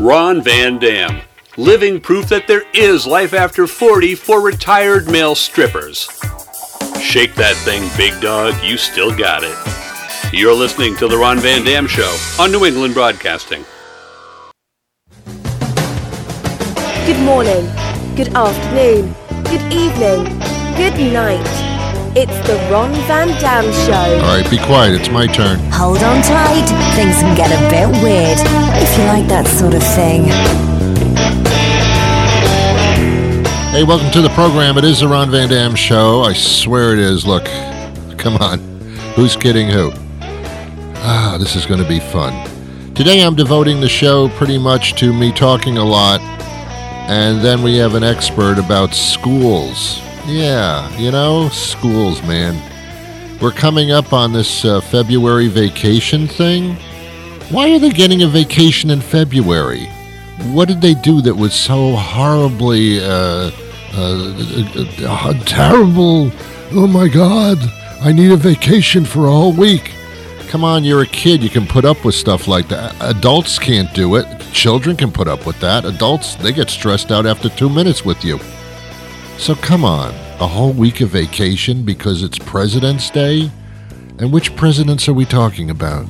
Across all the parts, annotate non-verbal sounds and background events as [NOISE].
Ron Van Dam, living proof that there is life after 40 for retired male strippers. Shake that thing, big dog, you still got it. You're listening to The Ron Van Dam Show on New England Broadcasting. Good morning, good afternoon, good evening, good night. It's the Ron Van Dam Show. All right, be quiet. It's my turn. Hold on tight. Things can get a bit weird if you like that sort of thing. Hey, welcome to the program. It is the Ron Van Dam Show. I swear it is. Look, come on. Who's kidding who? Ah, this is going to be fun. Today I'm devoting the show pretty much to me talking a lot, and then we have an expert about schools. Yeah, you know, schools, man. We're coming up on this uh, February vacation thing. Why are they getting a vacation in February? What did they do that was so horribly uh, uh, uh, terrible? Oh my God, I need a vacation for a whole week. Come on, you're a kid. You can put up with stuff like that. Adults can't do it. Children can put up with that. Adults, they get stressed out after two minutes with you. So come on, a whole week of vacation because it's President's Day? And which presidents are we talking about?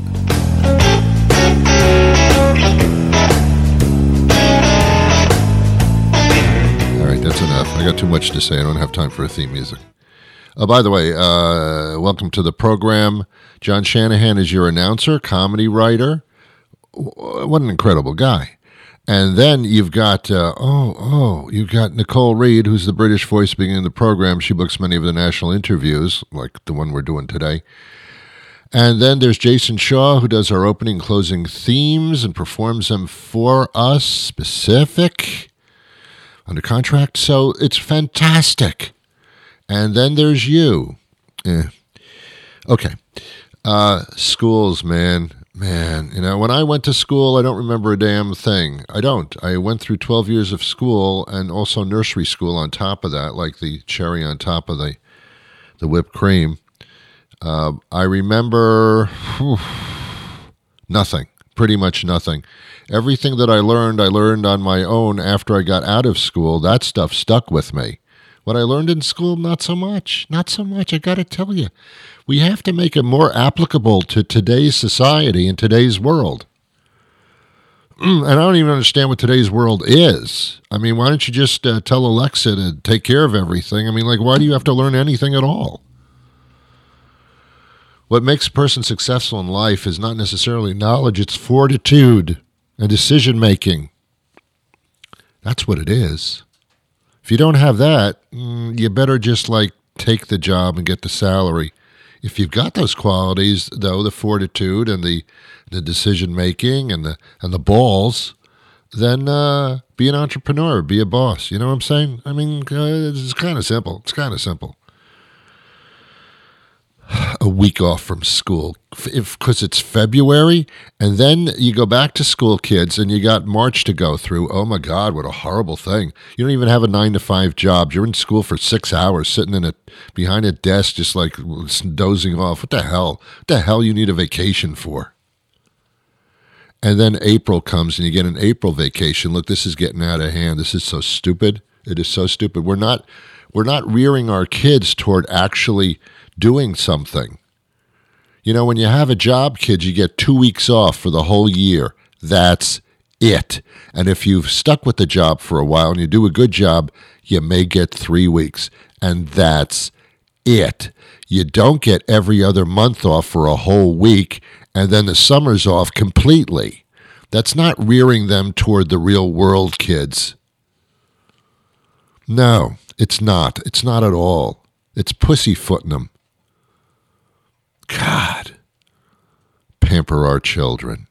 All right, that's enough. I got too much to say. I don't have time for a theme music. Oh, by the way, uh, welcome to the program. John Shanahan is your announcer, comedy writer. What an incredible guy. And then you've got, uh, oh, oh, you've got Nicole Reed, who's the British voice beginning the program. She books many of the national interviews, like the one we're doing today. And then there's Jason Shaw, who does our opening closing themes and performs them for us, specific, under contract. So it's fantastic. And then there's you. Eh. Okay. Uh, schools, man. Man, you know, when I went to school, I don't remember a damn thing. I don't. I went through 12 years of school and also nursery school on top of that, like the cherry on top of the the whipped cream. Uh, I remember whew, nothing, pretty much nothing. Everything that I learned, I learned on my own after I got out of school. That stuff stuck with me. What I learned in school, not so much. Not so much, I got to tell you we have to make it more applicable to today's society and today's world. [CLEARS THROAT] And I don't even understand what today's world is. I mean, why don't you just uh, tell Alexa to take care of everything? I mean, like, why do you have to learn anything at all? What makes a person successful in life is not necessarily knowledge, it's fortitude and decision making. That's what it is. If you don't have that, mm, you better just like take the job and get the salary if you've got those qualities, though, the fortitude and the the decision making and the and the balls, then uh, be an entrepreneur, be a boss. You know what I'm saying? I mean, uh, it's kind of simple. It's kind of simple. A week off from school because it's February, and then you go back to school, kids, and you got March to go through. Oh my God, what a horrible thing! You don't even have a nine to five job. You're in school for six hours, sitting in a behind a desk, just like dozing off. What the hell? What the hell you need a vacation for? And then April comes, and you get an April vacation. Look, this is getting out of hand. This is so stupid. It is so stupid. We're not we're not rearing our kids toward actually doing something. You know, when you have a job, kids, you get two weeks off for the whole year. That's it. And if you've stuck with the job for a while and you do a good job, you may get three weeks. And that's it. You don't get every other month off for a whole week and then the summer's off completely. That's not rearing them toward the real world, kids. No, it's not. It's not at all. It's pussyfooting them. God, pamper our children.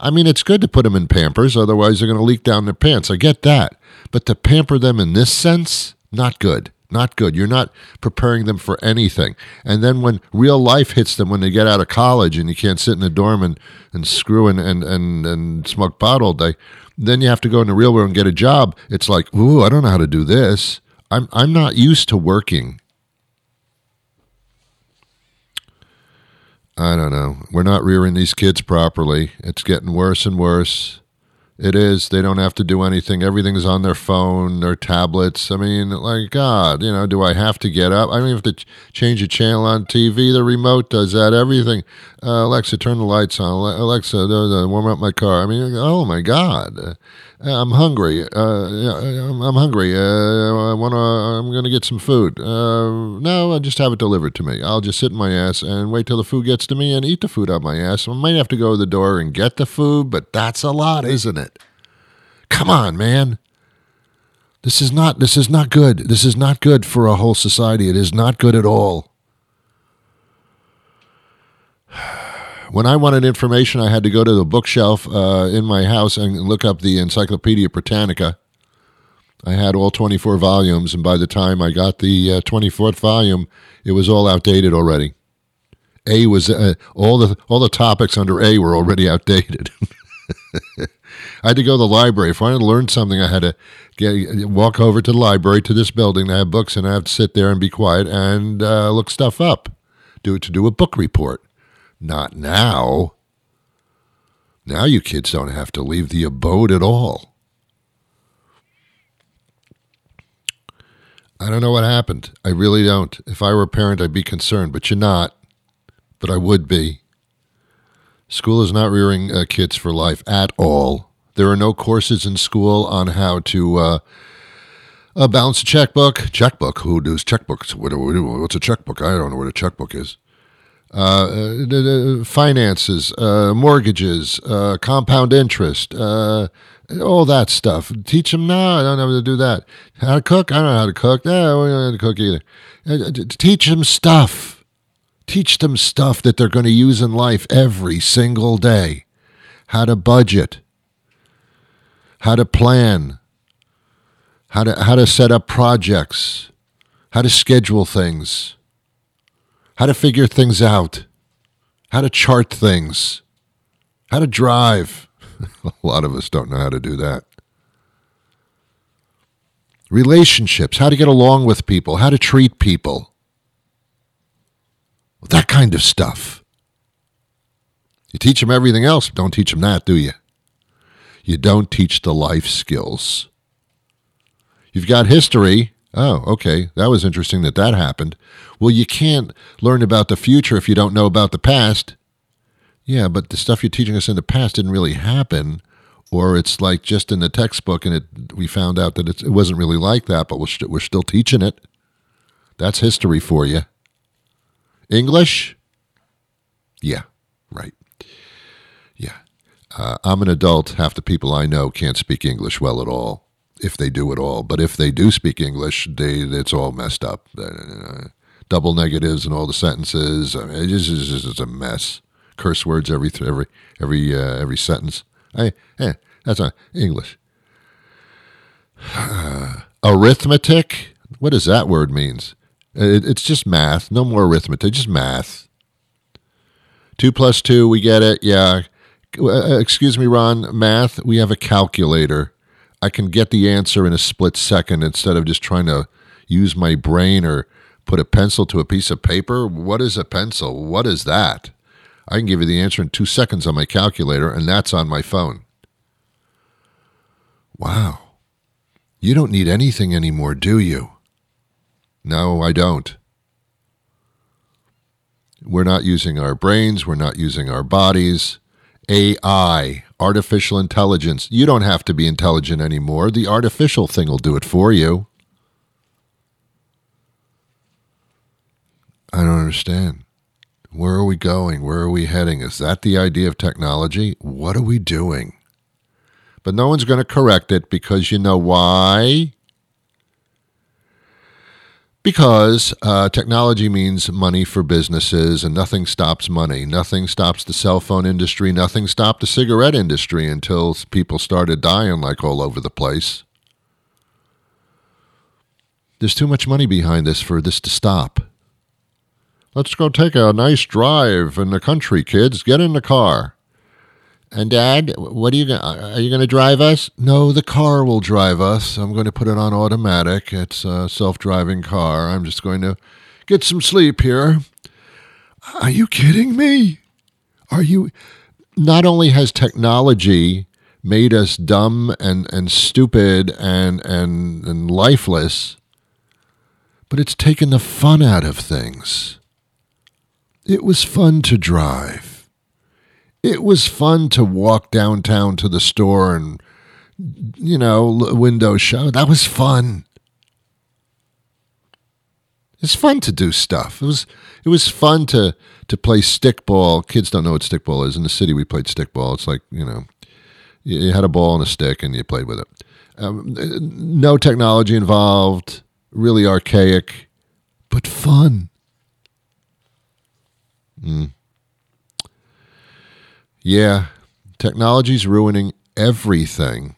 I mean, it's good to put them in pampers, otherwise, they're going to leak down their pants. I get that. But to pamper them in this sense, not good. Not good. You're not preparing them for anything. And then when real life hits them when they get out of college and you can't sit in the dorm and, and screw and, and, and, and smoke pot all day, then you have to go in the real world and get a job. It's like, ooh, I don't know how to do this. I'm, I'm not used to working. I don't know. We're not rearing these kids properly. It's getting worse and worse. It is. They don't have to do anything. Everything's on their phone, their tablets. I mean, like God, you know, do I have to get up? I don't have to ch- change a channel on TV. The remote does that. Everything. Uh, Alexa, turn the lights on. Alexa, warm up my car. I mean, oh my God, I'm hungry. Uh, I'm, hungry. Uh, I want to. I'm going to get some food. Uh, no, I'll just have it delivered to me. I'll just sit in my ass and wait till the food gets to me and eat the food out my ass. I might have to go to the door and get the food, but that's a lot, isn't it? Come on, man. This is not this is not good. This is not good for a whole society. It is not good at all. [SIGHS] [SIGHS] When I wanted information, I had to go to the bookshelf uh, in my house and look up the Encyclopedia Britannica. I had all 24 volumes, and by the time I got the uh, 24th volume, it was all outdated already. A was uh, all the all the topics under A were already outdated. [LAUGHS] I had to go to the library. If I wanted to learn something, I had to get, walk over to the library to this building. They have books, and I have to sit there and be quiet and uh, look stuff up. Do to do a book report. Not now. Now you kids don't have to leave the abode at all. I don't know what happened. I really don't. If I were a parent, I'd be concerned, but you're not. But I would be. School is not rearing uh, kids for life at all. There are no courses in school on how to uh, uh, balance a checkbook. Checkbook? Who does checkbooks? What, what's a checkbook? I don't know what a checkbook is. Uh, the, the finances, uh, mortgages, uh, compound interest, uh, all that stuff. Teach them. now. I don't know how to do that. How to cook? I don't know how to cook. No, I don't know how to cook either. Uh, Teach them stuff. Teach them stuff that they're going to use in life every single day. How to budget. How to plan. How to how to set up projects. How to schedule things how to figure things out, how to chart things, how to drive. [LAUGHS] A lot of us don't know how to do that. Relationships, how to get along with people, how to treat people. That kind of stuff. You teach them everything else, don't teach them that, do you? You don't teach the life skills. You've got history, Oh, okay. That was interesting that that happened. Well, you can't learn about the future if you don't know about the past. Yeah, but the stuff you're teaching us in the past didn't really happen, or it's like just in the textbook, and it we found out that it wasn't really like that, but we're, st- we're still teaching it. That's history for you. English? Yeah, right. Yeah. Uh, I'm an adult. Half the people I know can't speak English well at all if they do at all. But if they do speak English, they it's all messed up. Uh, double negatives and all the sentences. I mean, just is a mess. Curse words every every every uh, every sentence. That's not English. [SIGHS] arithmetic. What does that word means? It, it's just math. No more arithmetic. Just math. Two plus two. We get it. Yeah. Uh, excuse me, Ron. Math. We have a calculator. I can get the answer in a split second instead of just trying to use my brain or put a pencil to a piece of paper. What is a pencil? What is that? I can give you the answer in two seconds on my calculator, and that's on my phone. Wow. You don't need anything anymore, do you? No, I don't. We're not using our brains, we're not using our bodies. AI, artificial intelligence. You don't have to be intelligent anymore. The artificial thing will do it for you. I don't understand. Where are we going? Where are we heading? Is that the idea of technology? What are we doing? But no one's going to correct it because you know why? Because uh, technology means money for businesses, and nothing stops money. Nothing stops the cell phone industry. Nothing stopped the cigarette industry until people started dying like all over the place. There's too much money behind this for this to stop. Let's go take a nice drive in the country, kids. Get in the car. And Dad, what are you going? Are you going to drive us? No, the car will drive us. I'm going to put it on automatic. It's a self-driving car. I'm just going to get some sleep here. Are you kidding me? Are you? Not only has technology made us dumb and, and stupid and, and, and lifeless, but it's taken the fun out of things. It was fun to drive. It was fun to walk downtown to the store and, you know, window show. That was fun. It's fun to do stuff. It was it was fun to to play stickball. Kids don't know what stickball is. In the city, we played stickball. It's like you know, you had a ball and a stick, and you played with it. Um, no technology involved. Really archaic, but fun. Mm. Yeah, technology's ruining everything.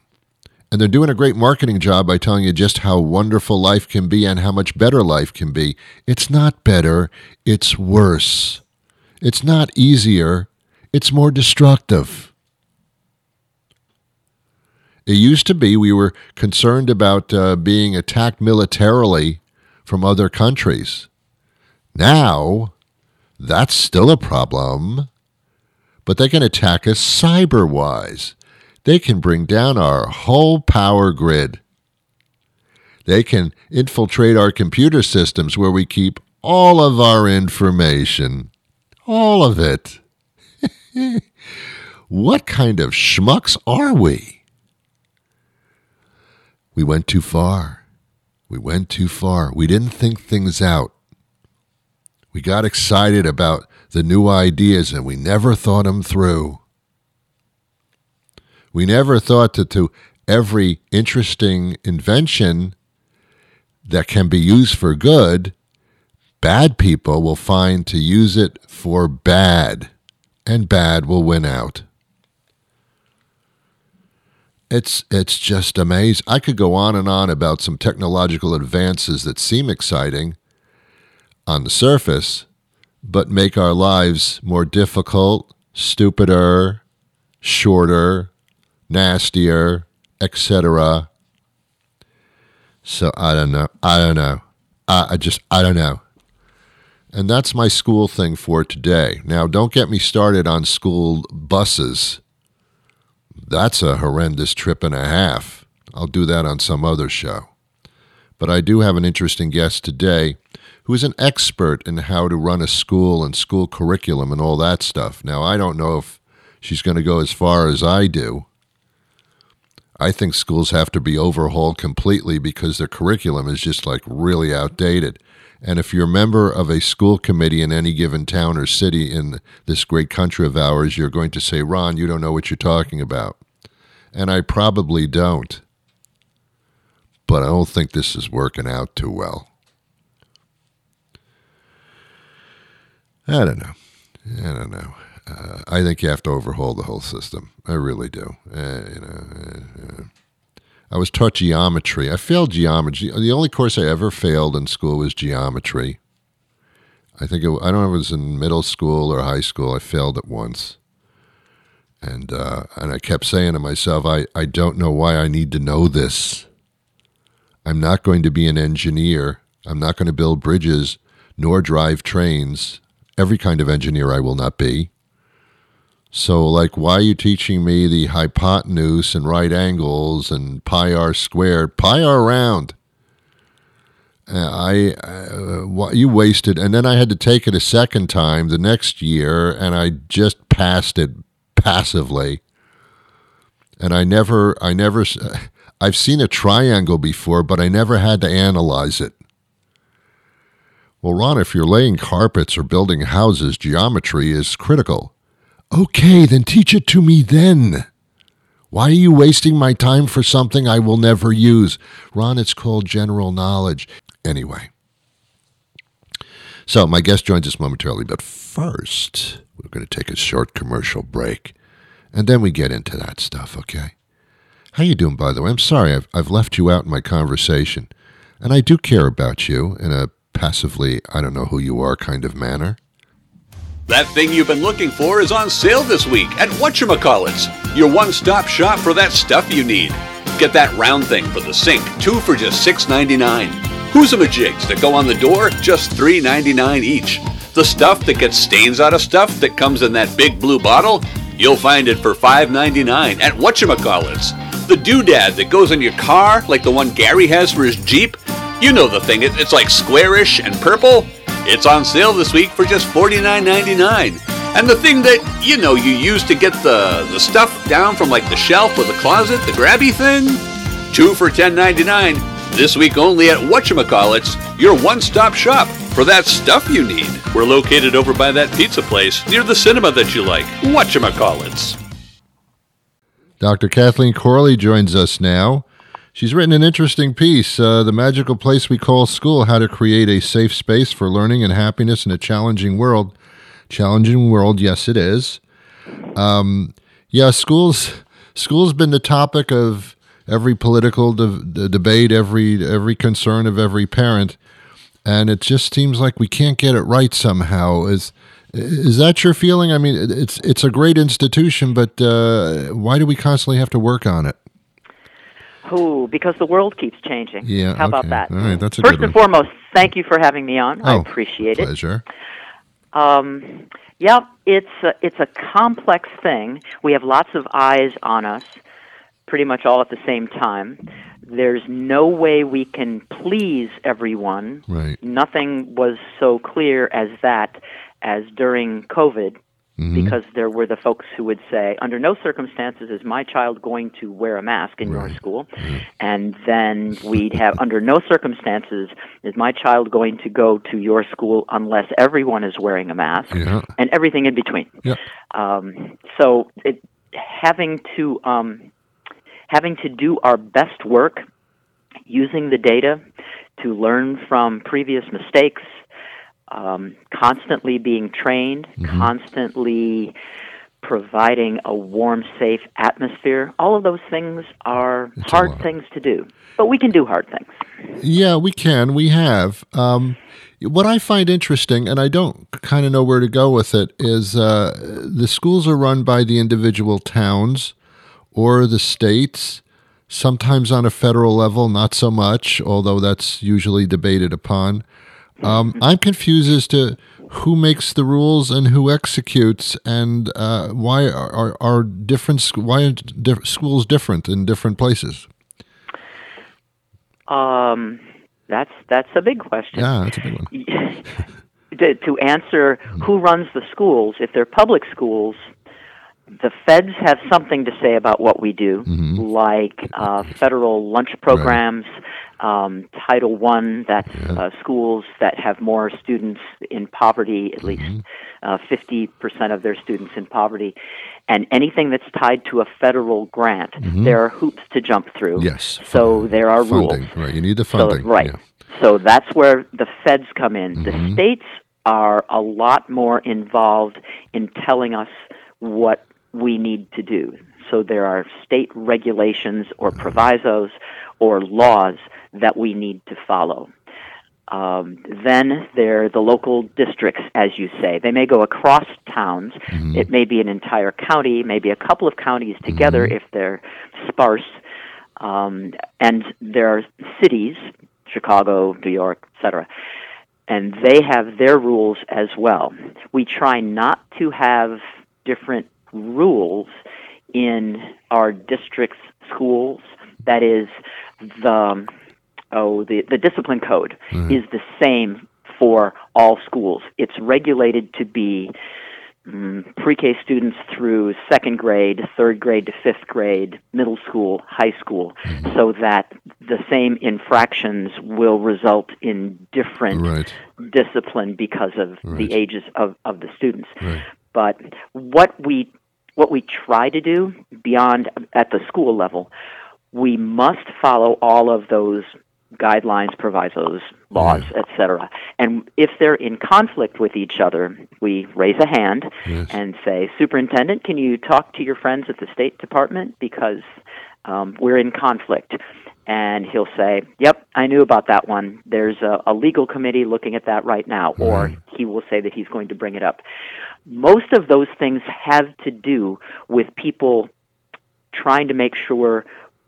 And they're doing a great marketing job by telling you just how wonderful life can be and how much better life can be. It's not better, it's worse. It's not easier, it's more destructive. It used to be we were concerned about uh, being attacked militarily from other countries. Now, that's still a problem, but they can attack us cyber wise. They can bring down our whole power grid. They can infiltrate our computer systems where we keep all of our information. All of it. [LAUGHS] what kind of schmucks are we? We went too far. We went too far. We didn't think things out. We got excited about the new ideas and we never thought them through. We never thought that to every interesting invention that can be used for good, bad people will find to use it for bad, and bad will win out. It's it's just amazing. I could go on and on about some technological advances that seem exciting on the surface, but make our lives more difficult, stupider, shorter, nastier, etc. So I don't know. I don't know. I, I just, I don't know. And that's my school thing for today. Now, don't get me started on school buses. That's a horrendous trip and a half. I'll do that on some other show. But I do have an interesting guest today who is an expert in how to run a school and school curriculum and all that stuff. Now, I don't know if she's going to go as far as I do, I think schools have to be overhauled completely because their curriculum is just like really outdated. And if you're a member of a school committee in any given town or city in this great country of ours, you're going to say, Ron, you don't know what you're talking about. And I probably don't. But I don't think this is working out too well. I don't know. I don't know. Uh, I think you have to overhaul the whole system. I really do. Uh, you know, uh, I was taught geometry. I failed geometry. The only course I ever failed in school was geometry. I think it, I don't know if it was in middle school or high school. I failed it once, and uh, and I kept saying to myself, I I don't know why I need to know this. I'm not going to be an engineer. I'm not going to build bridges nor drive trains. Every kind of engineer I will not be. So, like, why are you teaching me the hypotenuse and right angles and pi r squared? Pi r round. Uh, I, uh, you wasted, and then I had to take it a second time the next year, and I just passed it passively. And I never, I never, I've seen a triangle before, but I never had to analyze it. Well, Ron, if you're laying carpets or building houses, geometry is critical. Okay, then teach it to me then. Why are you wasting my time for something I will never use? Ron, it's called general knowledge. Anyway. So, my guest joins us momentarily, but first, we're going to take a short commercial break, and then we get into that stuff, okay? How you doing, by the way? I'm sorry I've, I've left you out in my conversation, and I do care about you in a passively, I don't know who you are kind of manner. That thing you've been looking for is on sale this week at Whatchamacallits, your one-stop shop for that stuff you need. Get that round thing for the sink, two for just $6.99. Hoosamajigs that go on the door, just $3.99 each. The stuff that gets stains out of stuff that comes in that big blue bottle, You'll find it for $5.99 at whatchamacallits. The doodad that goes on your car, like the one Gary has for his Jeep. You know the thing, it's like squarish and purple. It's on sale this week for just $49.99. And the thing that, you know, you use to get the, the stuff down from like the shelf or the closet, the grabby thing? Two for $10.99. This week only at Whatchamacallits, your one-stop shop for that stuff you need. We're located over by that pizza place near the cinema that you like. Whatchamacallits. Dr. Kathleen Corley joins us now. She's written an interesting piece, uh, The Magical Place We Call School How to Create a Safe Space for Learning and Happiness in a Challenging World. Challenging world, yes, it is. Um, yeah, schools. School's been the topic of every political de- debate, every every concern of every parent, and it just seems like we can't get it right somehow. Is is that your feeling? I mean, it's it's a great institution, but uh, why do we constantly have to work on it? Oh, because the world keeps changing. Yeah. How about that? All right, that's a First good and one. foremost, thank you for having me on. I Oh, appreciate it. Pleasure. Um, yeah, it's a, it's a complex thing. We have lots of eyes on us, pretty much all at the same time. There's no way we can please everyone. Right. Nothing was so clear as that as during COVID, Mm-hmm. because there were the folks who would say, under no circumstances is my child going to wear a mask in your Right. school. And then we'd have, under no circumstances is my child going to go to your school unless everyone is wearing a mask, Yeah. and everything in between. Yep. Um, so it, having to um, having to do our best work using the data to learn from previous mistakes, um, constantly being trained, constantly providing a warm, safe atmosphere. All of those things are It's hard things to do, but we can do hard things. Yeah, we can. We have. Um, what I find interesting, and I don't kind of know where to go with it, is uh, the schools are run by the individual towns or the states. Sometimes on a federal level, not so much, although that's usually debated upon. Um, I'm confused as to who makes the rules and who executes, and uh, why are, are, are different why are diff- schools different in different places? Um, that's that's a big question. Yeah, that's a big one. [LAUGHS] to, to answer who runs the schools, if they're public schools, the feds have something to say about what we do, like uh, federal lunch programs, um, Title One. That's uh, schools that have more students in poverty, at least uh, fifty percent of their students in poverty, and anything that's tied to a federal grant. There are hoops to jump through. Yes. So there are rules. funding. Right. You need the So, funding. right. Yeah. So that's where the feds come in. Mm-hmm. The states are a lot more involved in telling us what we need to do. So there are state regulations or Mm-hmm. provisos or laws that we need to follow. Um, then there are the local districts, as you say. They may go across towns. Mm-hmm. It may be an entire county, maybe a couple of counties together Mm-hmm. if they're sparse. Um, and there are cities, Chicago, New York, etc., and they have their rules as well. We try not to have different rules in our district's schools. That is, the um, oh the the discipline code mm-hmm. is the same for all schools. It's regulated to be mm, pre-K students through second grade, third grade to fifth grade, middle school, high school, mm-hmm. so that the same infractions will result in different Right. discipline because of Right. the ages of, of the students. Right. But what we what we try to do beyond at the school level, we must follow all of those guidelines, provisos, laws, etc. And if they're in conflict with each other, we raise a hand Yes. and say, "Superintendent, can you talk to your friends at the State Department because um, we're in conflict?" And he'll say, "Yep, I knew about that one. There's a, a legal committee looking at that right now," or he will say that he's going to bring it up. Most of those things have to do with people trying to make sure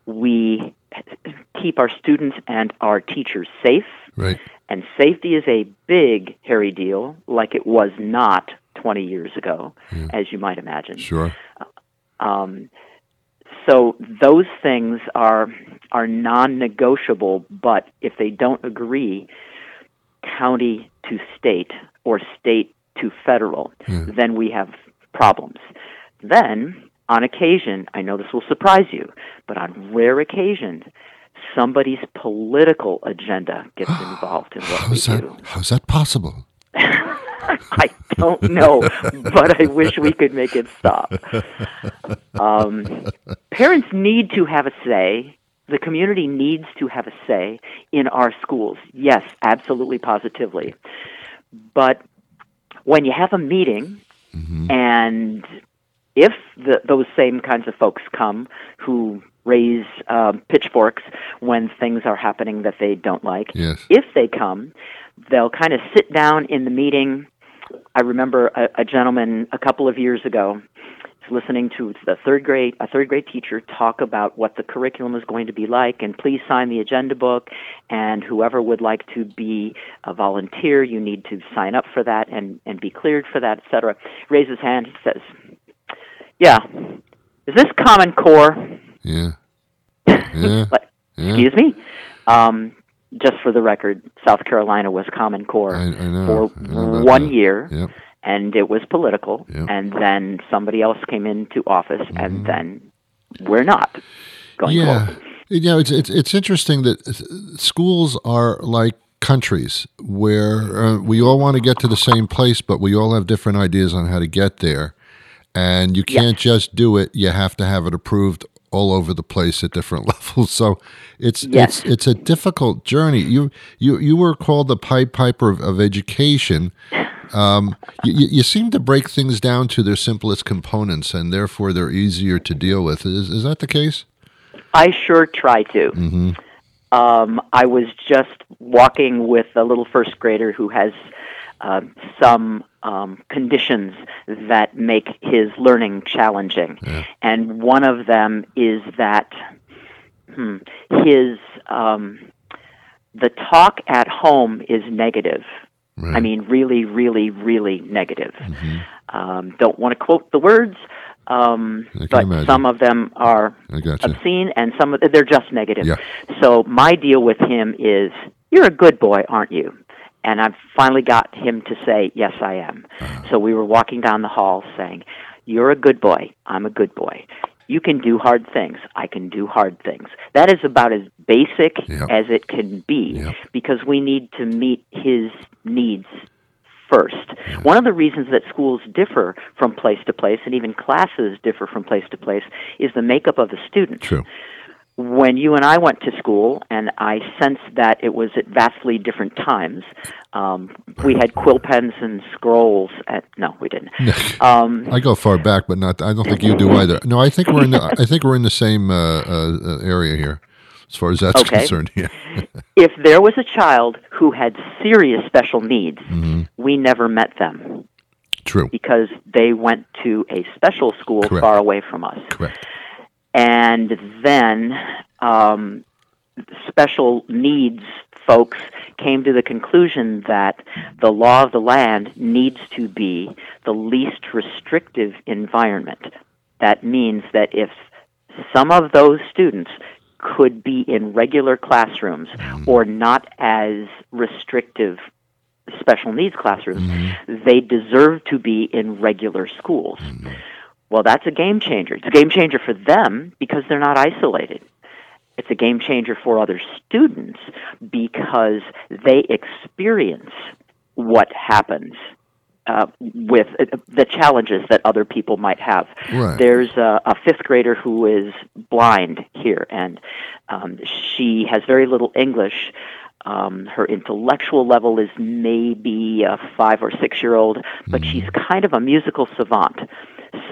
we keep our students and our teachers safe. Right. And safety is a big, hairy deal, like it was not 20 years ago, as you might imagine. Sure. Um, so those things are are non-negotiable. But if they don't agree, county to state or state to federal, hmm. then we have problems. Then, on occasion, I know this will surprise you, but on rare occasions, somebody's political agenda gets [GASPS] involved in what we that? do. How's that possible? [LAUGHS] [LAUGHS] I don't know, but I wish we could make it stop. Um, parents need to have a say. The community needs to have a say in our schools. Yes, absolutely, positively. But when you have a meeting, and if the, those same kinds of folks come who raise um, pitchforks when things are happening that they don't like, Yes. if they come, they'll kind of sit down in the meeting. I remember a, a gentleman a couple of years ago listening to the third grade a third grade teacher talk about what the curriculum is going to be like and please sign the agenda book and whoever would like to be a volunteer you need to sign up for that and and be cleared for that etc raises his hand and says yeah is this common core Yeah. [LAUGHS] Yeah. Yeah. excuse me um just for the record, South Carolina was Common Core I- I know. for know one that. year, Yep. and it was political. Yep. And then somebody else came into office, and then we're not going Mm-hmm. Yeah. forward. You know, it's it's it's interesting that schools are like countries where uh, we all want to get to the same place, but we all have different ideas on how to get there, and you can't just do it. You have to have it approved all over the place at different [LAUGHS] levels. So it's Yes. it's it's a difficult journey. You you you were called the Pied Piper of, of education. Um, you, you- you seem to break things down to their simplest components, and therefore they're easier to deal with. Is is that the case? I sure try to. Mm-hmm. Um, I was just walking with a little first grader who has uh, some um, conditions that make his learning challenging, and one of them is that hmm, his um, the talk at home is negative. I mean, really, really, really negative. Um, don't want to quote the words, um, but imagine. some of them are I got you. obscene, and some of they're just negative. Yeah. So my deal with him is, you're a good boy, aren't you? And I've finally got him to say, yes, I am. Uh-huh. So we were walking down the hall saying, you're a good boy. I'm a good boy. You can do hard things. I can do hard things. That is about as basic Yep. as it can be Yep. because we need to meet his needs first. One of the reasons that schools differ from place to place and even classes differ from place to place is the makeup of the students True. When you and I went to school, and I sensed that it was at vastly different times. Um, we had quill pens and scrolls. At, no, we didn't. [LAUGHS] Um, I go far back, but not. I don't think you do [LAUGHS] either. No, I think we're in the. I think we're in the same uh, uh, uh, area here, as far as that's Okay. concerned. Yeah. [LAUGHS] if there was a child who had serious special needs, we never met them True. because they went to a special school Correct. far away from us. Correct. And then um, special needs folks came to the conclusion that the law of the land needs to be the least restrictive environment. That means that if some of those students could be in regular classrooms mm-hmm. or not as restrictive special needs classrooms, mm-hmm. they deserve to be in regular schools. Mm-hmm. Well, that's a game changer. It's a game changer for them because they're not isolated. It's a game changer for other students because they experience what happens uh, with uh, the challenges that other people might have. Right. There's a, a fifth grader who is blind here, and um, she has very little English. Um, her intellectual level is maybe a five or six year old, but she's kind of a musical savant.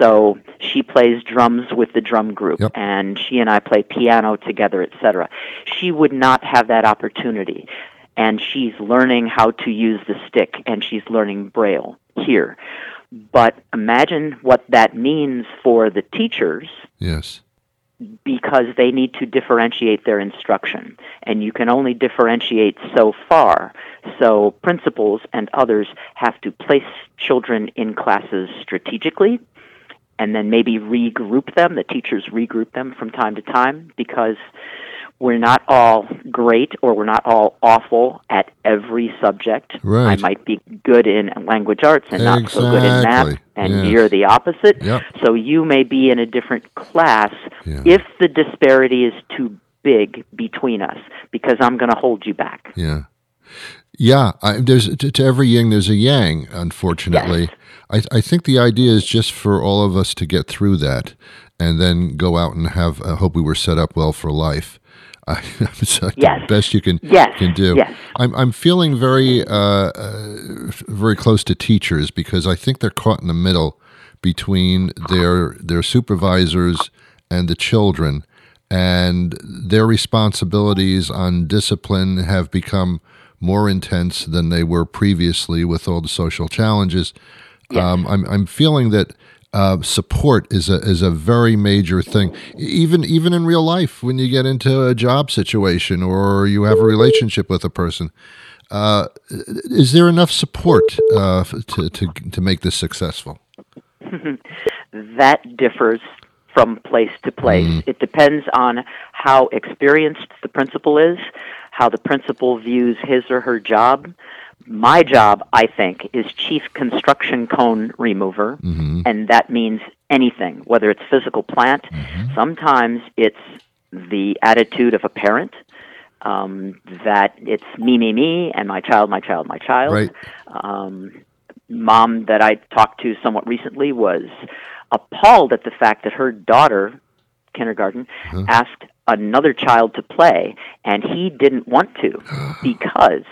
So she plays drums with the drum group, Yep. and she and I play piano together, etc. She would not have that opportunity, and she's learning how to use the stick, and she's learning Braille here. But imagine what that means for the teachers Yes. because they need to differentiate their instruction. And you can only differentiate so far. So principals and others have to place children in classes strategically and then maybe regroup them. The teachers regroup them from time to time because we're not all great or we're not all awful at every subject. Right. I might be good in language arts and not so good in math, and Yes. you're the opposite. Yep. So you may be in a different class Yeah. if the disparity is too big between us because I'm going to hold you back. Yeah. Yeah, I, there's to, to every yin there's a yang. Unfortunately, I, I think the idea is just for all of us to get through that, and then go out and have. I hope we were set up well for life. I, [LAUGHS] it's like Yes. the best you can Yes. can do. Yes. I'm I'm feeling very uh, uh, very close to teachers because I think they're caught in the middle between their their supervisors and the children, and their responsibilities on discipline have become more intense than they were previously with all the social challenges. Um, I'm I'm feeling that uh, support is a is a very major thing. Even even in real life, when you get into a job situation or you have a relationship with a person, uh, is there enough support uh, to to to make this successful? [LAUGHS] that differs from place to place. It depends on how experienced the principal is, how the principal views his or her job. My job, I think, is chief construction cone remover, and that means anything, whether it's physical plant. Sometimes it's the attitude of a parent um, that it's me, me, me, and my child, my child, my child Right. um, mom that I talked to somewhat recently was appalled at the fact that her daughter, kindergarten, asked another child to play, and he didn't want to [GASPS] because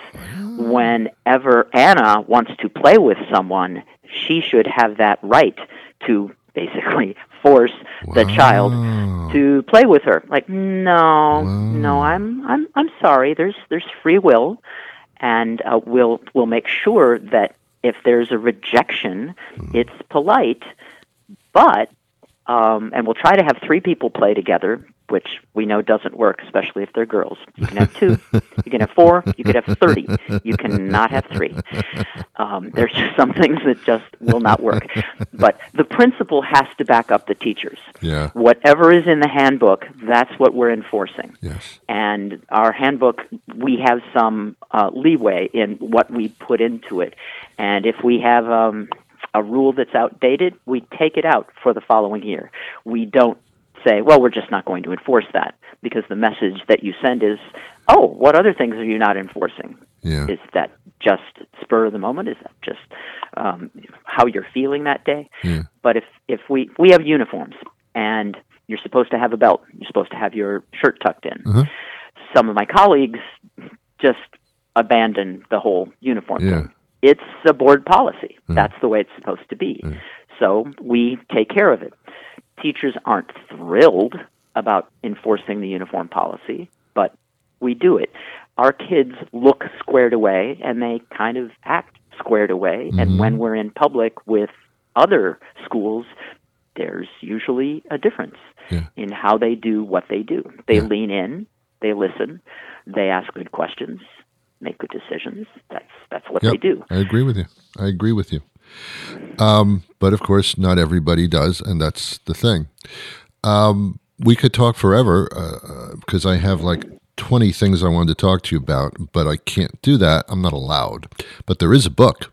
whenever Anna wants to play with someone, she should have that right to basically [LAUGHS] force the child to play with her. Like, no, no, I'm I'm I'm sorry. There's there's free will, and uh, we'll we'll make sure that if there's a rejection, it's polite, but um, and we'll try to have three people play together, which we know doesn't work, especially if they're girls. You can have two, you can have four, you could have thirty. You cannot have three. Um, there's just some things that just will not work. But the principal has to back up the teachers. Yeah. Whatever is in the handbook, that's what we're enforcing Yes. and our handbook we have some uh, leeway in what we put into it and if we have um, a rule that's outdated we take it out for the following year we don't say well we're just not going to enforce that because the message that you send is oh what other things are you not enforcing Yeah. is that just spur of the moment is that just um, how you're feeling that day Yeah. but if if we we have uniforms and you're supposed to have a belt you're supposed to have your shirt tucked in Uh-huh. some of my colleagues just abandon the whole uniform Yeah. thing. It's a board policy. That's the way it's supposed to be. So we take care of it. Teachers aren't thrilled about enforcing the uniform policy, but we do it. Our kids look squared away and they kind of act squared away. And when mm-hmm. we're in public with other schools, there's usually a difference Yeah. in how they do what they do. They Yeah. lean in, they listen, they ask good questions, make good decisions. That's that's what Yep. they do. I agree with you. I agree with you. Um, but of course, not everybody does, and that's the thing. Um, we could talk forever because I have like 20 things I wanted to talk to you about, but I can't do that. I'm not allowed. But there is a book,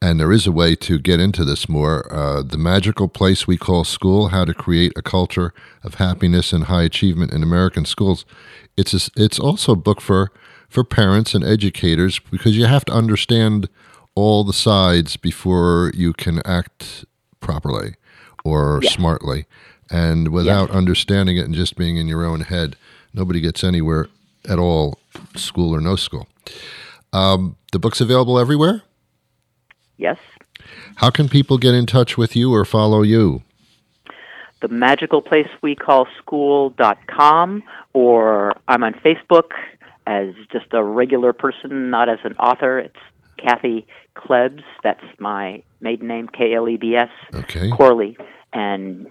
and there is a way to get into this more. Uh, the Magical Place We Call School How to Create a Culture of Happiness and High Achievement in American Schools. It's, a, it's also a book for, for parents and educators because you have to understand all the sides before you can act properly or smartly. And without understanding it and just being in your own head, nobody gets anywhere at all, school or no school. Um, the book's available everywhere. Yes. How can people get in touch with you or follow you? The magical place we call school.com or I'm on Facebook as just a regular person, not as an author. It's Kathy Klebs. That's my maiden name, K L E B S. Okay. Corley, and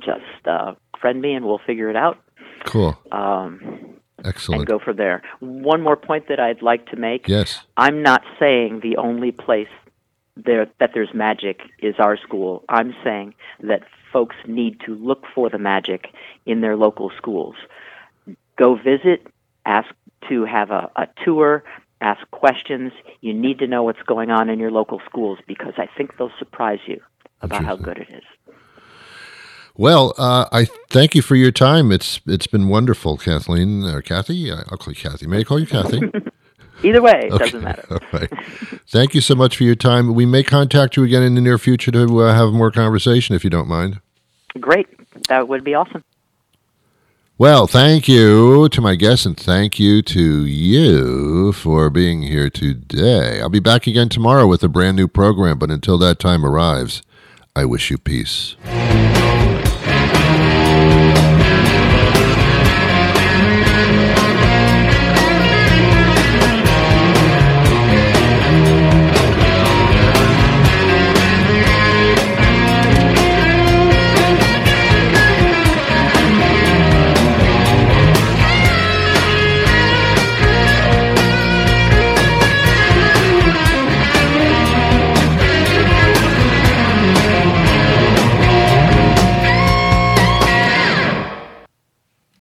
just uh, friend me and we'll figure it out. Cool. Um, Excellent. and go from there. One more point that I'd like to make. Yes. I'm not saying the only place there that there's magic is our school. I'm saying that folks need to look for the magic in their local schools. Go visit, ask to have a, a tour, ask questions. You need to know what's going on in your local schools because I think they'll surprise you about how good it is. Well, uh, I thank you for your time. It's it's been wonderful, Kathleen or Kathy. I'll call you Kathy. May I call you Kathy? [LAUGHS] Either way, it Okay. doesn't matter. [LAUGHS] All right. Thank you so much for your time. We may contact you again in the near future to uh, have more conversation, if you don't mind. Great. That would be awesome. Well, thank you to my guests and thank you to you for being here today. I'll be back again tomorrow with a brand new program, but until that time arrives, I wish you peace.